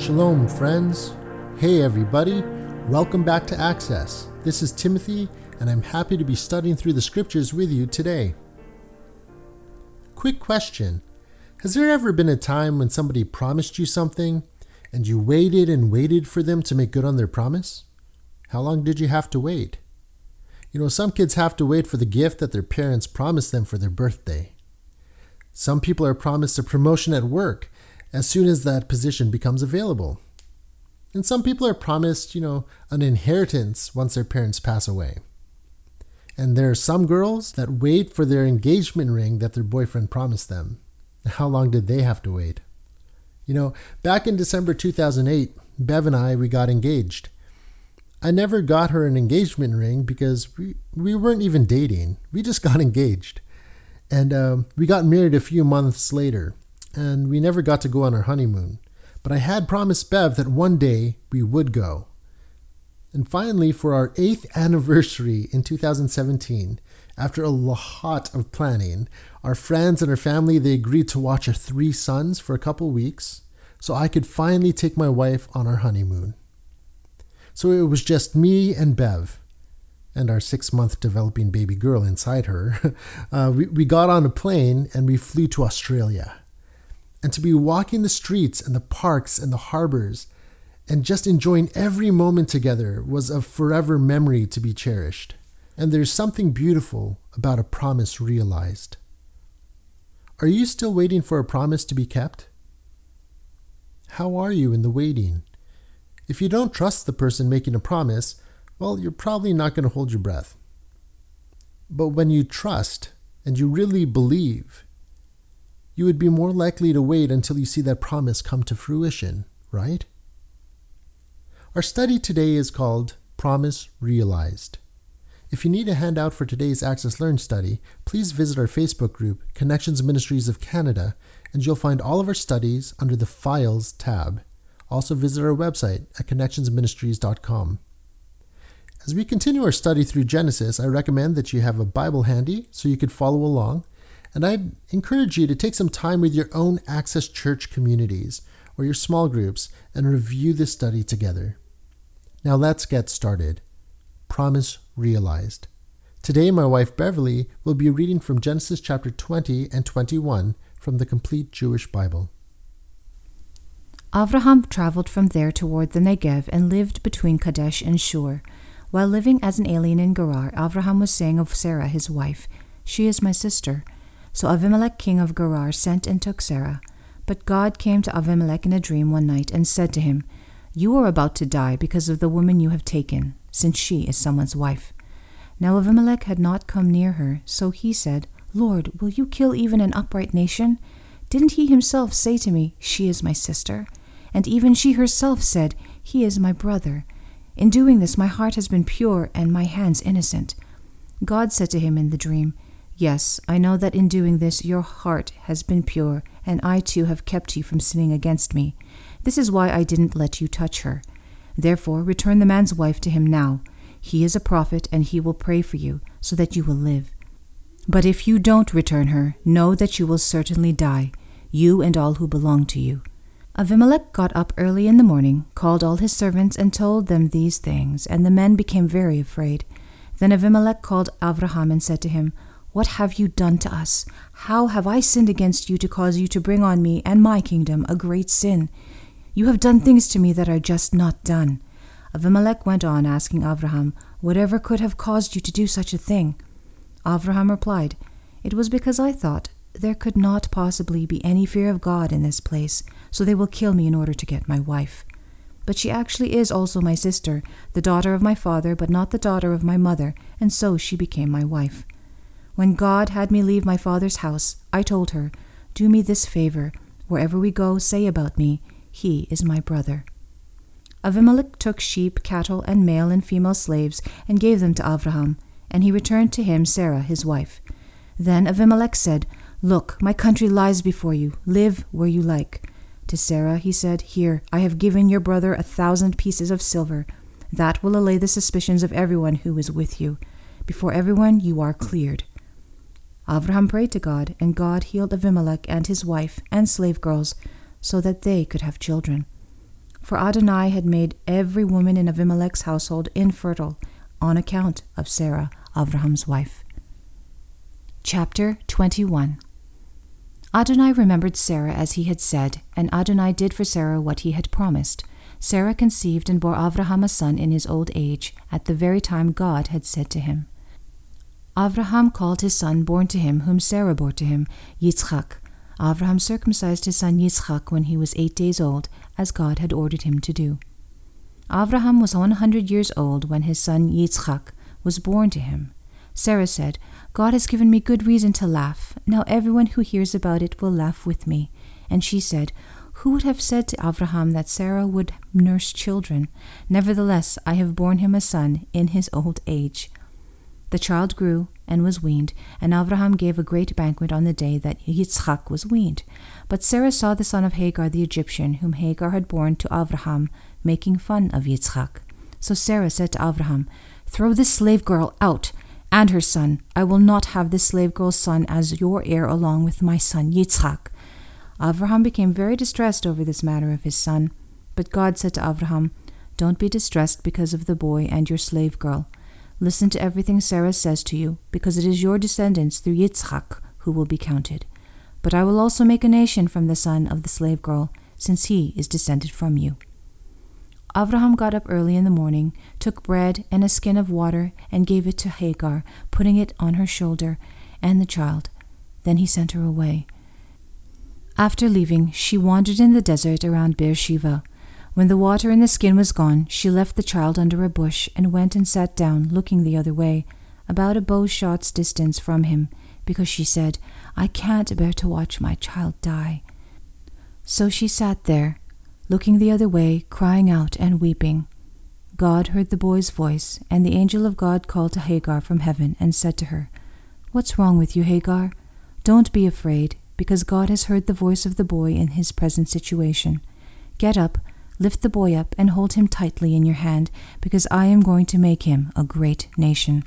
Shalom, friends. Hey, everybody. Welcome back to Access. This is Timothy, and I'm happy to be studying through the scriptures with you today. Quick question Has there ever been a time when somebody promised you something and you waited and waited for them to make good on their promise? How long did you have to wait? You know, some kids have to wait for the gift that their parents promised them for their birthday. Some people are promised a promotion at work as soon as that position becomes available. And some people are promised, you know, an inheritance once their parents pass away. And there are some girls that wait for their engagement ring that their boyfriend promised them. How long did they have to wait? You know, back in December 2008, Bev and I, we got engaged. I never got her an engagement ring because we, we weren't even dating. We just got engaged. And um, we got married a few months later and we never got to go on our honeymoon. But I had promised Bev that one day we would go. And finally, for our eighth anniversary in 2017, after a lot of planning, our friends and our family they agreed to watch our three sons for a couple weeks, so I could finally take my wife on our honeymoon. So it was just me and Bev, and our six-month developing baby girl inside her. Uh, we, we got on a plane and we flew to Australia and to be walking the streets and the parks and the harbors and just enjoying every moment together was a forever memory to be cherished. And there's something beautiful about a promise realized. Are you still waiting for a promise to be kept? How are you in the waiting? If you don't trust the person making a promise, well, you're probably not going to hold your breath. But when you trust and you really believe, you would be more likely to wait until you see that promise come to fruition, right? Our study today is called Promise Realized. If you need a handout for today's Access Learn study, please visit our Facebook group, Connections Ministries of Canada, and you'll find all of our studies under the Files tab. Also, visit our website at connectionsministries.com. As we continue our study through Genesis, I recommend that you have a Bible handy so you could follow along and I'd encourage you to take some time with your own Access Church communities or your small groups and review this study together. Now let's get started. Promise realized. Today, my wife Beverly will be reading from Genesis chapter 20 and 21 from the Complete Jewish Bible. Avraham traveled from there toward the Negev and lived between Kadesh and Shur. While living as an alien in Gerar, Avraham was saying of Sarah, his wife, She is my sister. So Avimelech king of Gerar sent and took Sarah. But God came to Avimelech in a dream one night and said to him, You are about to die because of the woman you have taken, since she is someone's wife. Now Avimelech had not come near her, so he said, Lord, will you kill even an upright nation? Didn't he himself say to me, She is my sister? And even she herself said, He is my brother. In doing this, my heart has been pure and my hands innocent. God said to him in the dream, Yes, I know that in doing this your heart has been pure, and I too have kept you from sinning against me. This is why I didn't let you touch her. Therefore, return the man's wife to him now. He is a prophet, and he will pray for you, so that you will live. But if you don't return her, know that you will certainly die, you and all who belong to you. Avimelech got up early in the morning, called all his servants, and told them these things, and the men became very afraid. Then Avimelech called Avraham and said to him, what have you done to us? How have I sinned against you to cause you to bring on me and my kingdom a great sin? You have done things to me that are just not done. Avimelech went on asking Abraham, Whatever could have caused you to do such a thing? Abraham replied, It was because I thought, There could not possibly be any fear of God in this place, so they will kill me in order to get my wife. But she actually is also my sister, the daughter of my father, but not the daughter of my mother, and so she became my wife. When God had me leave my father's house, I told her, Do me this favor. Wherever we go, say about me, He is my brother. Avimelech took sheep, cattle, and male and female slaves, and gave them to Avraham, and he returned to him Sarah, his wife. Then Avimelech said, Look, my country lies before you. Live where you like. To Sarah he said, Here, I have given your brother a thousand pieces of silver. That will allay the suspicions of everyone who is with you. Before everyone you are cleared. Abraham prayed to God, and God healed Avimelech and his wife and slave girls so that they could have children. For Adonai had made every woman in Avimelech's household infertile on account of Sarah, Abraham's wife. Chapter 21 Adonai remembered Sarah as he had said, and Adonai did for Sarah what he had promised. Sarah conceived and bore Avraham a son in his old age, at the very time God had said to him. Avraham called his son born to him, whom Sarah bore to him, Yitzchak. Avraham circumcised his son Yitzchak when he was eight days old, as God had ordered him to do. Avraham was one hundred years old when his son Yitzchak was born to him. Sarah said, God has given me good reason to laugh. Now everyone who hears about it will laugh with me. And she said, Who would have said to Avraham that Sarah would nurse children? Nevertheless, I have borne him a son in his old age. The child grew and was weaned, and Avraham gave a great banquet on the day that Yitzchak was weaned. But Sarah saw the son of Hagar the Egyptian, whom Hagar had borne to Avraham, making fun of Yitzchak. So Sarah said to Avraham, Throw this slave girl out and her son. I will not have this slave girl's son as your heir along with my son Yitzchak. Avraham became very distressed over this matter of his son. But God said to Avraham, Don't be distressed because of the boy and your slave girl. Listen to everything Sarah says to you, because it is your descendants through Yitzchak who will be counted. But I will also make a nation from the son of the slave girl, since he is descended from you. Avraham got up early in the morning, took bread and a skin of water, and gave it to Hagar, putting it on her shoulder and the child. Then he sent her away. After leaving, she wandered in the desert around Beersheba. When the water in the skin was gone, she left the child under a bush and went and sat down, looking the other way, about a bow shot's distance from him, because she said, I can't bear to watch my child die. So she sat there, looking the other way, crying out and weeping. God heard the boy's voice, and the angel of God called to Hagar from heaven and said to her, What's wrong with you, Hagar? Don't be afraid, because God has heard the voice of the boy in his present situation. Get up, lift the boy up, and hold him tightly in your hand, because I am going to make him a great nation.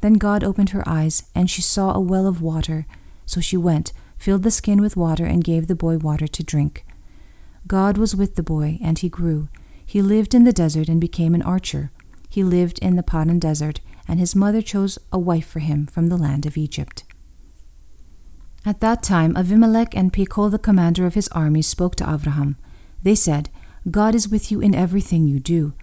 Then God opened her eyes, and she saw a well of water. So she went, filled the skin with water, and gave the boy water to drink. God was with the boy, and he grew. He lived in the desert and became an archer. He lived in the Paran desert, and his mother chose a wife for him from the land of Egypt. At that time, Avimelech and Phicol, the commander of his army, spoke to Avraham. They said, God is with you in everything you do.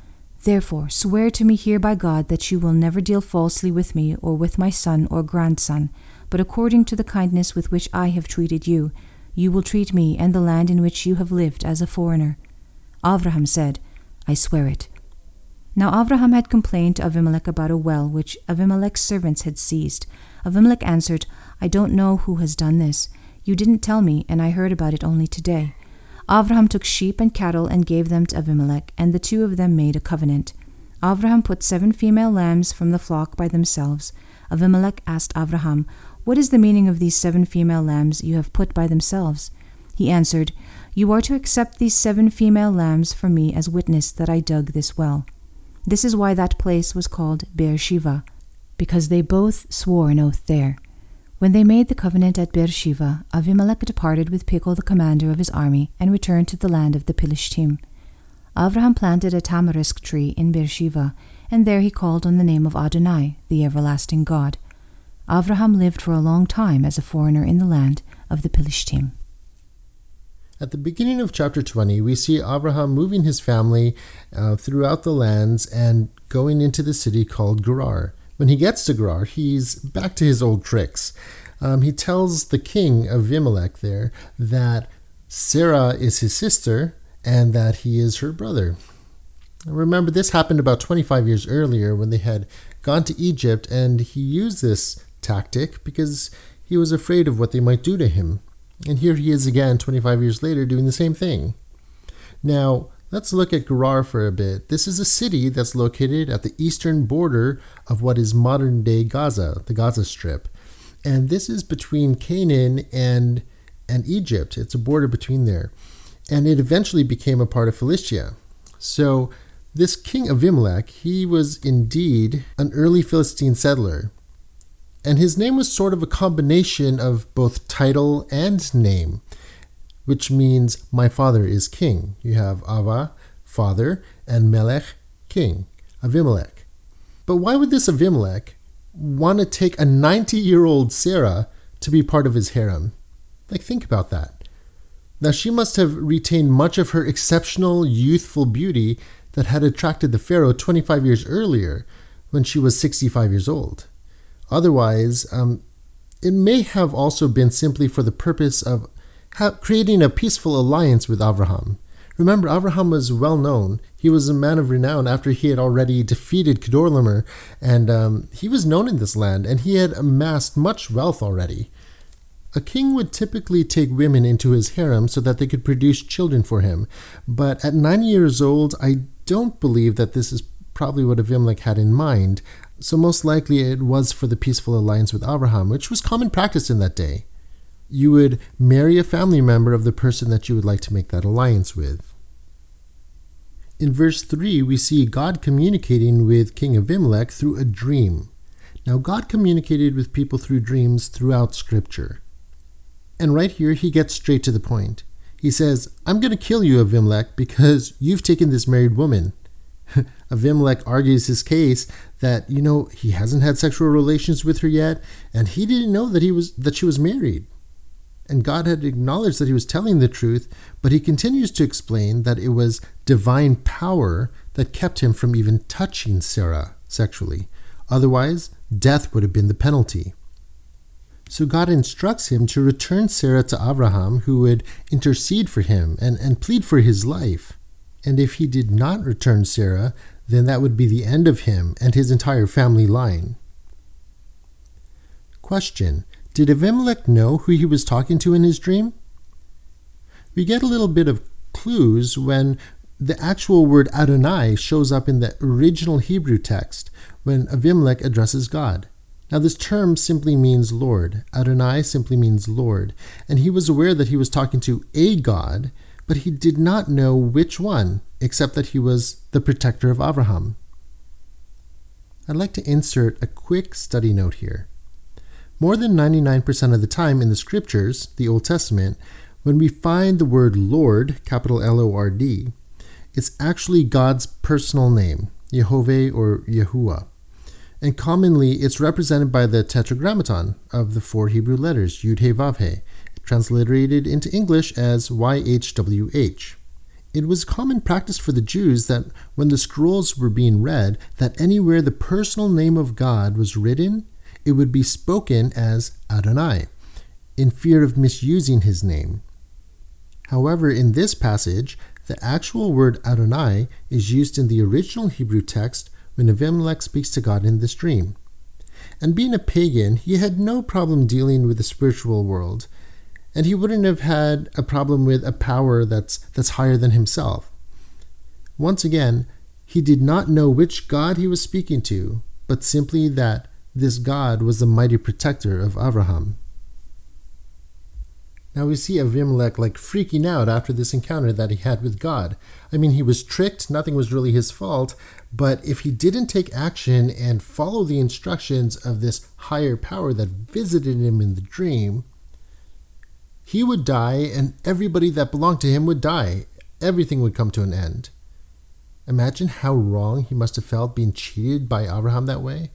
Therefore, swear to me here by God that you will never deal falsely with me or with my son or grandson, but according to the kindness with which I have treated you, you will treat me and the land in which you have lived as a foreigner. Avraham said, I swear it. Now Avraham had complained to Avimelech about a well which Avimelech's servants had seized. Avimelech answered, I don't know who has done this. You didn't tell me, and I heard about it only today. Avraham took sheep and cattle and gave them to Avimelech, and the two of them made a covenant. Avraham put seven female lambs from the flock by themselves. Avimelech asked Avraham, What is the meaning of these seven female lambs you have put by themselves? He answered, You are to accept these seven female lambs for me as witness that I dug this well. This is why that place was called Beersheba, because they both swore an oath there. When they made the covenant at Beersheba, Avimelech departed with Phicol the commander of his army and returned to the land of the Pilishtim. Avraham planted a tamarisk tree in Beersheba, and there he called on the name of Adonai, the everlasting God. Avraham lived for a long time as a foreigner in the land of the Pilishtim. At the beginning of chapter 20, we see Abraham moving his family uh, throughout the lands and going into the city called Gerar. When he gets to Gerar, he's back to his old tricks. Um, he tells the king of Abimelech there that Sarah is his sister and that he is her brother. Remember, this happened about 25 years earlier when they had gone to Egypt, and he used this tactic because he was afraid of what they might do to him. And here he is again, 25 years later, doing the same thing. Now, Let's look at Gerar for a bit. This is a city that's located at the eastern border of what is modern day Gaza, the Gaza Strip. And this is between Canaan and, and Egypt. It's a border between there. And it eventually became a part of Philistia. So, this king Abimelech, he was indeed an early Philistine settler. And his name was sort of a combination of both title and name which means my father is king. You have Ava, father, and Melech, king, Avimelech. But why would this Avimelech want to take a 90 year old Sarah to be part of his harem? Like, think about that. Now, she must have retained much of her exceptional youthful beauty that had attracted the Pharaoh 25 years earlier when she was 65 years old. Otherwise, um, it may have also been simply for the purpose of creating a peaceful alliance with Abraham. Remember, Abraham was well known. He was a man of renown after he had already defeated Kedorlaomer, and um, he was known in this land, and he had amassed much wealth already. A king would typically take women into his harem so that they could produce children for him, but at 90 years old, I don't believe that this is probably what Avimelech had in mind, so most likely it was for the peaceful alliance with Abraham, which was common practice in that day you would marry a family member of the person that you would like to make that alliance with. In verse 3, we see God communicating with King Abimelech through a dream. Now, God communicated with people through dreams throughout Scripture. And right here, he gets straight to the point. He says, I'm going to kill you, Abimelech, because you've taken this married woman. Avimelech argues his case that, you know, he hasn't had sexual relations with her yet, and he didn't know that he was that she was married and God had acknowledged that he was telling the truth, but he continues to explain that it was divine power that kept him from even touching Sarah sexually. Otherwise, death would have been the penalty. So God instructs him to return Sarah to Abraham, who would intercede for him and, and plead for his life. And if he did not return Sarah, then that would be the end of him and his entire family line. Question did Avimelech know who he was talking to in his dream? We get a little bit of clues when the actual word Adonai shows up in the original Hebrew text when Avimelech addresses God. Now, this term simply means Lord. Adonai simply means Lord. And he was aware that he was talking to a God, but he did not know which one, except that he was the protector of Abraham. I'd like to insert a quick study note here. More than 99% of the time in the scriptures, the Old Testament, when we find the word Lord, capital L O R D, it's actually God's personal name, Yehovah or Yahuwah. And commonly it's represented by the tetragrammaton of the four Hebrew letters, Yud He Vav He, transliterated into English as YHWH. It was common practice for the Jews that when the scrolls were being read, that anywhere the personal name of God was written, it would be spoken as Adonai, in fear of misusing his name. However, in this passage, the actual word Adonai is used in the original Hebrew text when Avimelech speaks to God in this dream. And being a pagan, he had no problem dealing with the spiritual world, and he wouldn't have had a problem with a power that's, that's higher than himself. Once again, he did not know which God he was speaking to, but simply that this God was the mighty protector of Abraham. Now we see Avimelech like freaking out after this encounter that he had with God. I mean, he was tricked, nothing was really his fault, but if he didn't take action and follow the instructions of this higher power that visited him in the dream, he would die and everybody that belonged to him would die. Everything would come to an end. Imagine how wrong he must have felt being cheated by Abraham that way.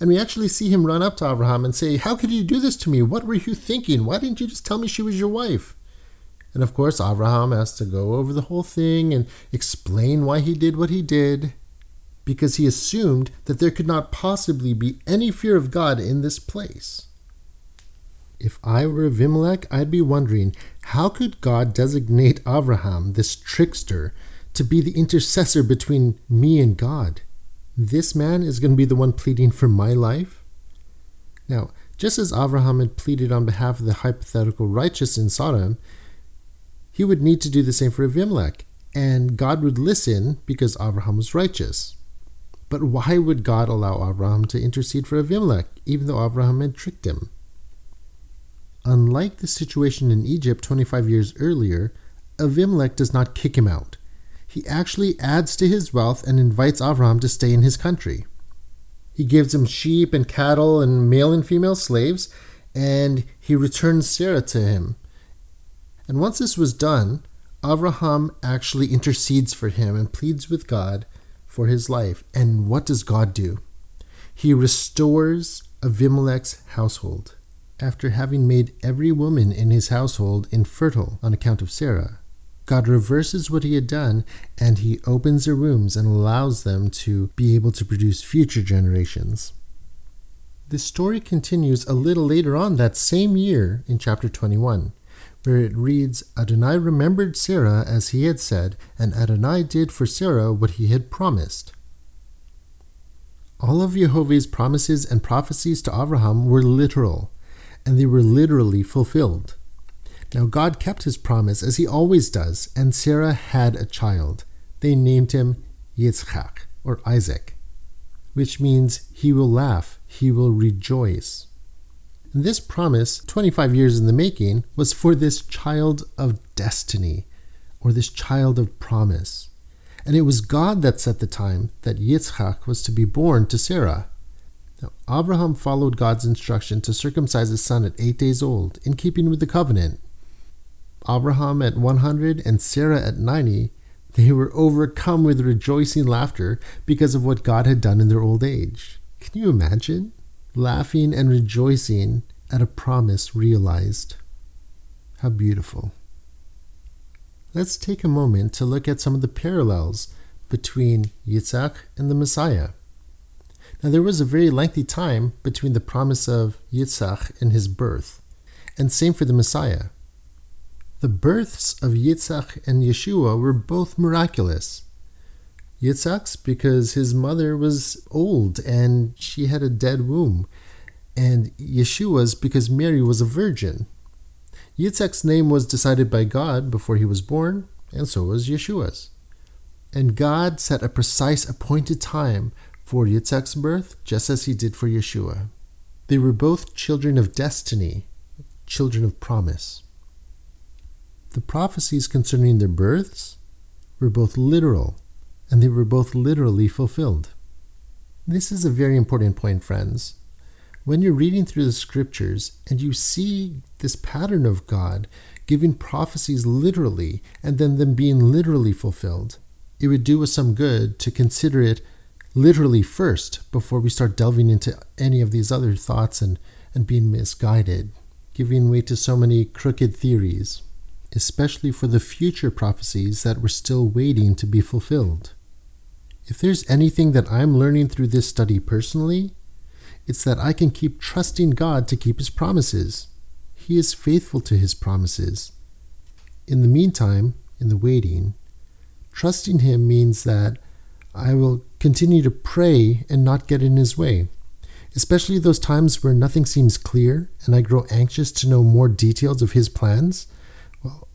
And we actually see him run up to Abraham and say, How could you do this to me? What were you thinking? Why didn't you just tell me she was your wife? And of course, Abraham has to go over the whole thing and explain why he did what he did, because he assumed that there could not possibly be any fear of God in this place. If I were Abimelech, I'd be wondering how could God designate Abraham, this trickster, to be the intercessor between me and God? This man is going to be the one pleading for my life? Now, just as Abraham had pleaded on behalf of the hypothetical righteous in Sodom, he would need to do the same for Abimelech, and God would listen because Abraham was righteous. But why would God allow Abraham to intercede for Abimelech, even though Abraham had tricked him? Unlike the situation in Egypt 25 years earlier, Abimelech does not kick him out he actually adds to his wealth and invites Avram to stay in his country. He gives him sheep and cattle and male and female slaves, and he returns Sarah to him. And once this was done, Avraham actually intercedes for him and pleads with God for his life. And what does God do? He restores Abimelech's household after having made every woman in his household infertile on account of Sarah. God reverses what he had done and he opens their wombs and allows them to be able to produce future generations. The story continues a little later on that same year in chapter 21, where it reads Adonai remembered Sarah as he had said, and Adonai did for Sarah what he had promised. All of Jehovah's promises and prophecies to Abraham were literal, and they were literally fulfilled. Now God kept his promise as he always does, and Sarah had a child. They named him Yitzchak, or Isaac, which means he will laugh, he will rejoice. And this promise, 25 years in the making, was for this child of destiny, or this child of promise. And it was God that set the time that Yitzchak was to be born to Sarah. Now, Abraham followed God's instruction to circumcise his son at eight days old, in keeping with the covenant. Abraham at 100 and Sarah at 90, they were overcome with rejoicing laughter because of what God had done in their old age. Can you imagine? Laughing and rejoicing at a promise realized. How beautiful. Let's take a moment to look at some of the parallels between Yitzhak and the Messiah. Now, there was a very lengthy time between the promise of Yitzhak and his birth, and same for the Messiah. The births of Yitzhak and Yeshua were both miraculous. Yitzhak's because his mother was old and she had a dead womb, and Yeshua's because Mary was a virgin. Yitzhak's name was decided by God before he was born, and so was Yeshua's. And God set a precise appointed time for Yitzhak's birth, just as he did for Yeshua. They were both children of destiny, children of promise. The prophecies concerning their births were both literal, and they were both literally fulfilled. This is a very important point, friends. When you're reading through the scriptures and you see this pattern of God giving prophecies literally and then them being literally fulfilled, it would do us some good to consider it literally first before we start delving into any of these other thoughts and, and being misguided, giving way to so many crooked theories especially for the future prophecies that were still waiting to be fulfilled. If there's anything that I'm learning through this study personally, it's that I can keep trusting God to keep His promises. He is faithful to His promises. In the meantime, in the waiting, trusting Him means that I will continue to pray and not get in His way, especially those times where nothing seems clear and I grow anxious to know more details of His plans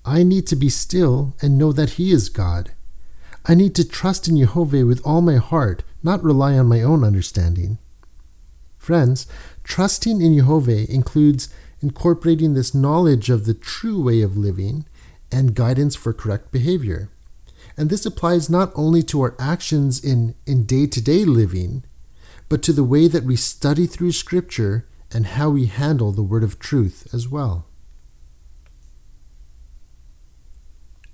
I need to be still and know that He is God. I need to trust in Jehovah with all my heart, not rely on my own understanding. Friends, trusting in Jehovah includes incorporating this knowledge of the true way of living and guidance for correct behavior. And this applies not only to our actions in day to day living, but to the way that we study through Scripture and how we handle the Word of truth as well.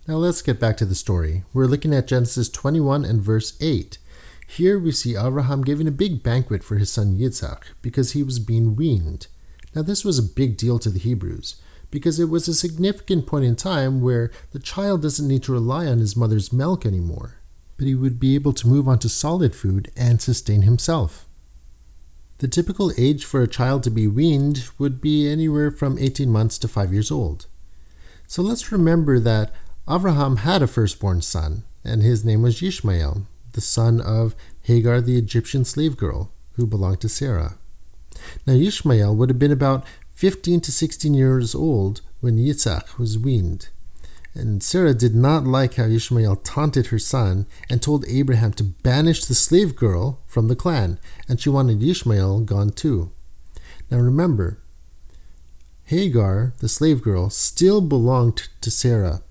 Now let's get back to the story. We're looking at Genesis 21 and verse 8. Here we see Abraham giving a big banquet for his son Yitzhak because he was being weaned. Now, this was a big deal to the Hebrews because it was a significant point in time where the child doesn't need to rely on his mother's milk anymore, but he would be able to move on to solid food and sustain himself. The typical age for a child to be weaned would be anywhere from 18 months to 5 years old. So let's remember that Abraham had a firstborn son, and his name was Ishmael, the son of Hagar the Egyptian slave girl, who belonged to Sarah. Now Ishmael would have been about 15 to 16 years old when Yitzhak was weaned. And Sarah did not like how Ishmael taunted her son and told Abraham to banish the slave girl from the clan, and she wanted Ishmael gone too. Now remember, Hagar, the slave girl, still belonged to Sarah,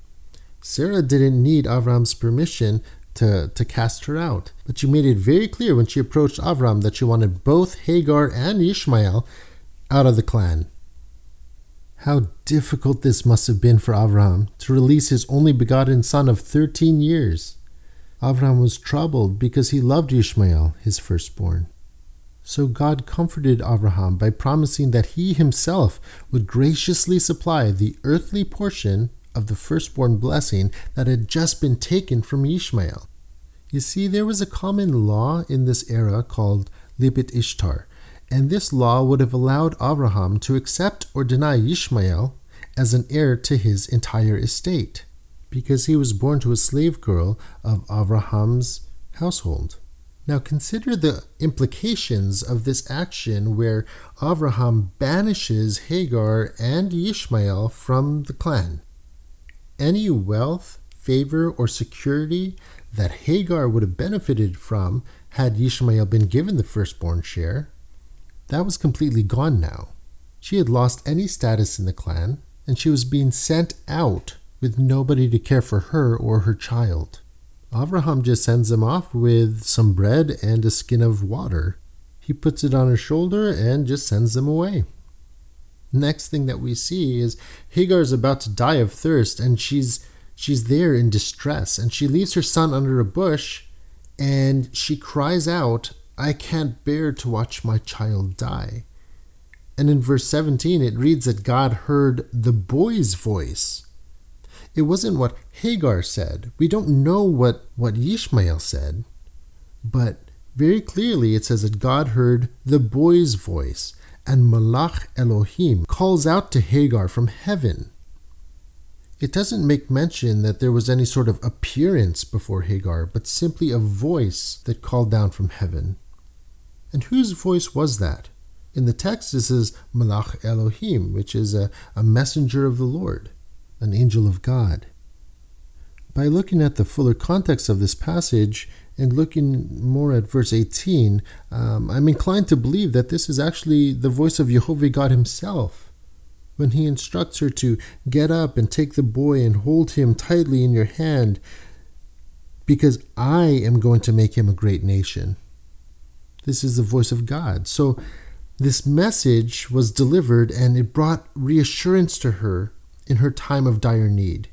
Sarah didn't need Avram's permission to, to cast her out, but she made it very clear when she approached Avram that she wanted both Hagar and Ishmael out of the clan. How difficult this must have been for Abraham to release his only begotten son of 13 years. Abraham was troubled because he loved Ishmael, his firstborn. So God comforted Abraham by promising that he himself would graciously supply the earthly portion of the firstborn blessing that had just been taken from Ishmael. You see, there was a common law in this era called Lipit-Ishtar, and this law would have allowed Abraham to accept or deny Ishmael as an heir to his entire estate, because he was born to a slave girl of Abraham's household. Now consider the implications of this action where Abraham banishes Hagar and Ishmael from the clan. Any wealth, favor, or security that Hagar would have benefited from had Ishmael been given the firstborn share, that was completely gone now. She had lost any status in the clan, and she was being sent out with nobody to care for her or her child. Avraham just sends them off with some bread and a skin of water. He puts it on her shoulder and just sends them away. Next thing that we see is Hagar is about to die of thirst and she's she's there in distress and she leaves her son under a bush and she cries out, I can't bear to watch my child die. And in verse 17 it reads that God heard the boy's voice. It wasn't what Hagar said. We don't know what, what Ishmael said, but very clearly it says that God heard the boy's voice and Malach Elohim calls out to Hagar from heaven. It doesn't make mention that there was any sort of appearance before Hagar, but simply a voice that called down from heaven. And whose voice was that? In the text, this is Malach Elohim, which is a, a messenger of the Lord, an angel of God. By looking at the fuller context of this passage, and looking more at verse 18, um, I'm inclined to believe that this is actually the voice of Jehovah God Himself when He instructs her to get up and take the boy and hold him tightly in your hand, because I am going to make him a great nation. This is the voice of God. So, this message was delivered and it brought reassurance to her in her time of dire need.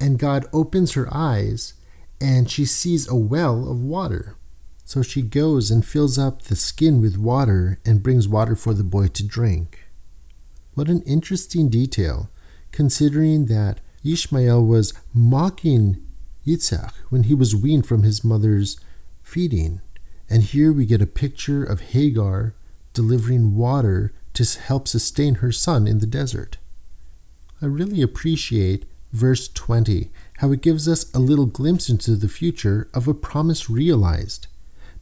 And God opens her eyes and she sees a well of water. So she goes and fills up the skin with water and brings water for the boy to drink. What an interesting detail, considering that Ishmael was mocking Yitzhak when he was weaned from his mother's feeding. And here we get a picture of Hagar delivering water to help sustain her son in the desert. I really appreciate verse 20 how it gives us a little glimpse into the future of a promise realized,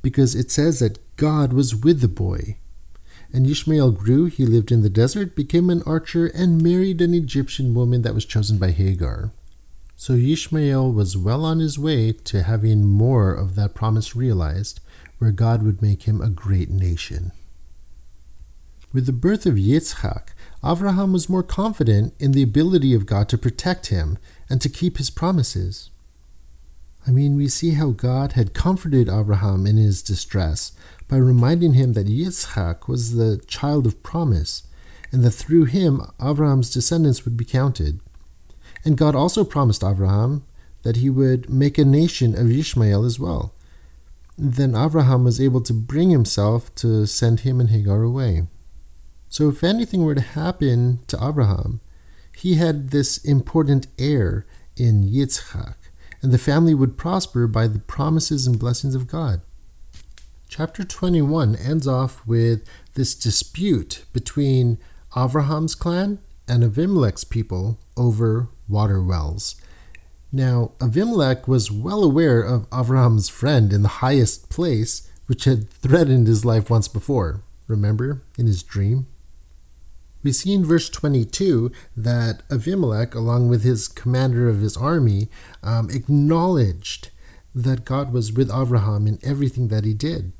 because it says that God was with the boy. And Ishmael grew, he lived in the desert, became an archer, and married an Egyptian woman that was chosen by Hagar. So Ishmael was well on his way to having more of that promise realized, where God would make him a great nation. With the birth of Yitzchak, Avraham was more confident in the ability of God to protect him and to keep his promises. I mean, we see how God had comforted Abraham in his distress by reminding him that Yitzchak was the child of promise, and that through him Abraham's descendants would be counted. And God also promised Abraham that he would make a nation of Ishmael as well. Then Abraham was able to bring himself to send him and Hagar away. So if anything were to happen to Abraham, he had this important heir in Yitzchak, and the family would prosper by the promises and blessings of God. Chapter 21 ends off with this dispute between Abraham's clan and Avimelech's people over water wells. Now, Avimelech was well aware of Abraham's friend in the highest place, which had threatened his life once before. Remember, in his dream? We see in verse 22 that Avimelech, along with his commander of his army, um, acknowledged that God was with Abraham in everything that he did.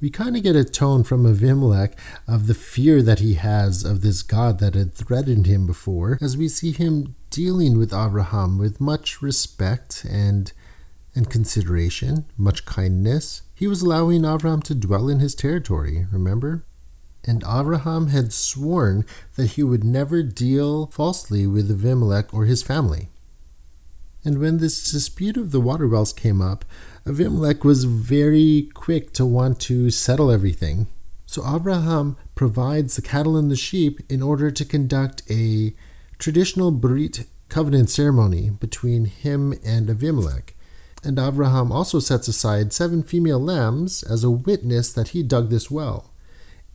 We kind of get a tone from Avimelech of the fear that he has of this God that had threatened him before, as we see him dealing with Abraham with much respect and and consideration, much kindness. He was allowing Abraham to dwell in his territory, remember? And Abraham had sworn that he would never deal falsely with Abimelech or his family. And when this dispute of the water wells came up, Abimelech was very quick to want to settle everything. So Abraham provides the cattle and the sheep in order to conduct a traditional Brit covenant ceremony between him and Abimelech. And Abraham also sets aside seven female lambs as a witness that he dug this well.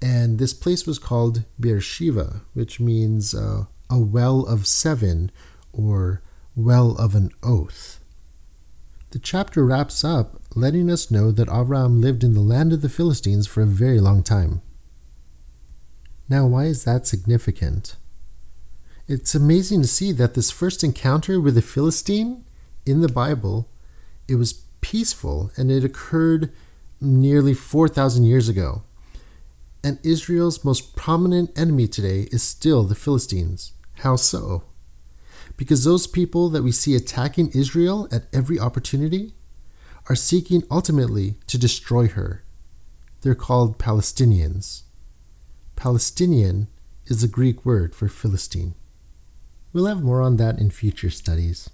And this place was called Beersheba, which means uh, a well of seven or well of an oath. The chapter wraps up letting us know that Abraham lived in the land of the Philistines for a very long time. Now, why is that significant? It's amazing to see that this first encounter with a Philistine in the Bible, it was peaceful and it occurred nearly 4,000 years ago. And Israel's most prominent enemy today is still the Philistines. How so? Because those people that we see attacking Israel at every opportunity are seeking ultimately to destroy her. They're called Palestinians. Palestinian is the Greek word for Philistine. We'll have more on that in future studies.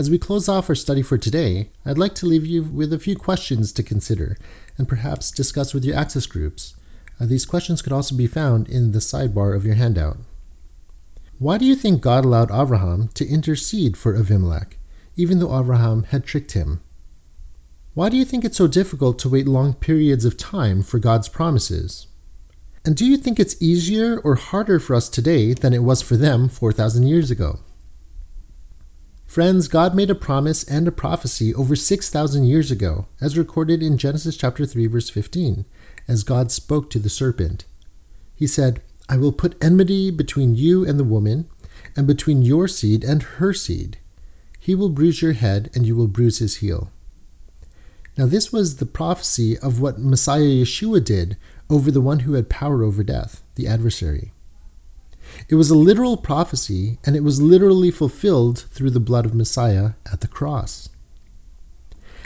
As we close off our study for today, I'd like to leave you with a few questions to consider and perhaps discuss with your access groups. Uh, these questions could also be found in the sidebar of your handout. Why do you think God allowed Abraham to intercede for Abimelech, even though Abraham had tricked him? Why do you think it's so difficult to wait long periods of time for God's promises? And do you think it's easier or harder for us today than it was for them 4,000 years ago? Friends, God made a promise and a prophecy over 6,000 years ago, as recorded in Genesis chapter 3 verse 15, as God spoke to the serpent. He said, "I will put enmity between you and the woman, and between your seed and her seed. He will bruise your head, and you will bruise his heel." Now, this was the prophecy of what Messiah Yeshua did over the one who had power over death, the adversary. It was a literal prophecy, and it was literally fulfilled through the blood of Messiah at the cross.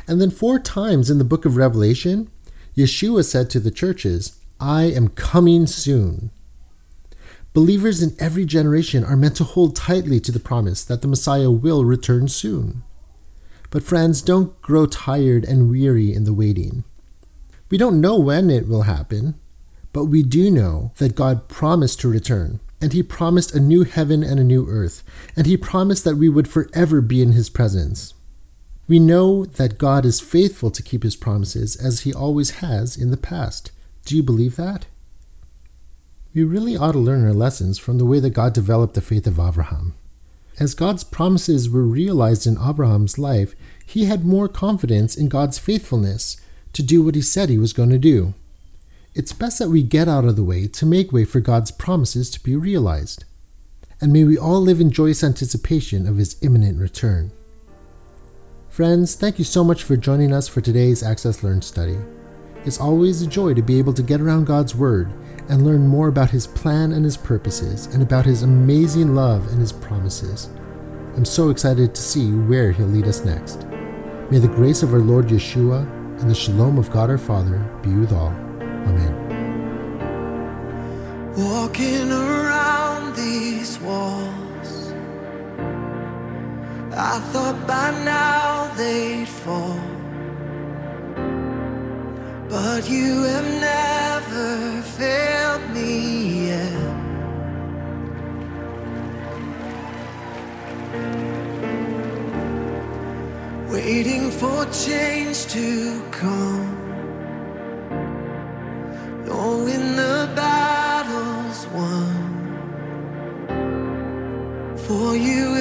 And then, four times in the book of Revelation, Yeshua said to the churches, I am coming soon. Believers in every generation are meant to hold tightly to the promise that the Messiah will return soon. But, friends, don't grow tired and weary in the waiting. We don't know when it will happen, but we do know that God promised to return, and He promised a new heaven and a new earth, and He promised that we would forever be in His presence. We know that God is faithful to keep His promises as He always has in the past. Do you believe that? We really ought to learn our lessons from the way that God developed the faith of Abraham. As God's promises were realized in Abraham's life, he had more confidence in God's faithfulness to do what he said he was going to do. It's best that we get out of the way to make way for God's promises to be realized. And may we all live in joyous anticipation of his imminent return. Friends, thank you so much for joining us for today's Access Learn study. It's always a joy to be able to get around God's Word and learn more about His plan and His purposes and about His amazing love and His promises. I'm so excited to see where He'll lead us next. May the grace of our Lord Yeshua and the shalom of God our Father be with all. Amen. Walking around these walls, I thought by now they'd fall. But you have never failed me yet. Waiting for change to come. You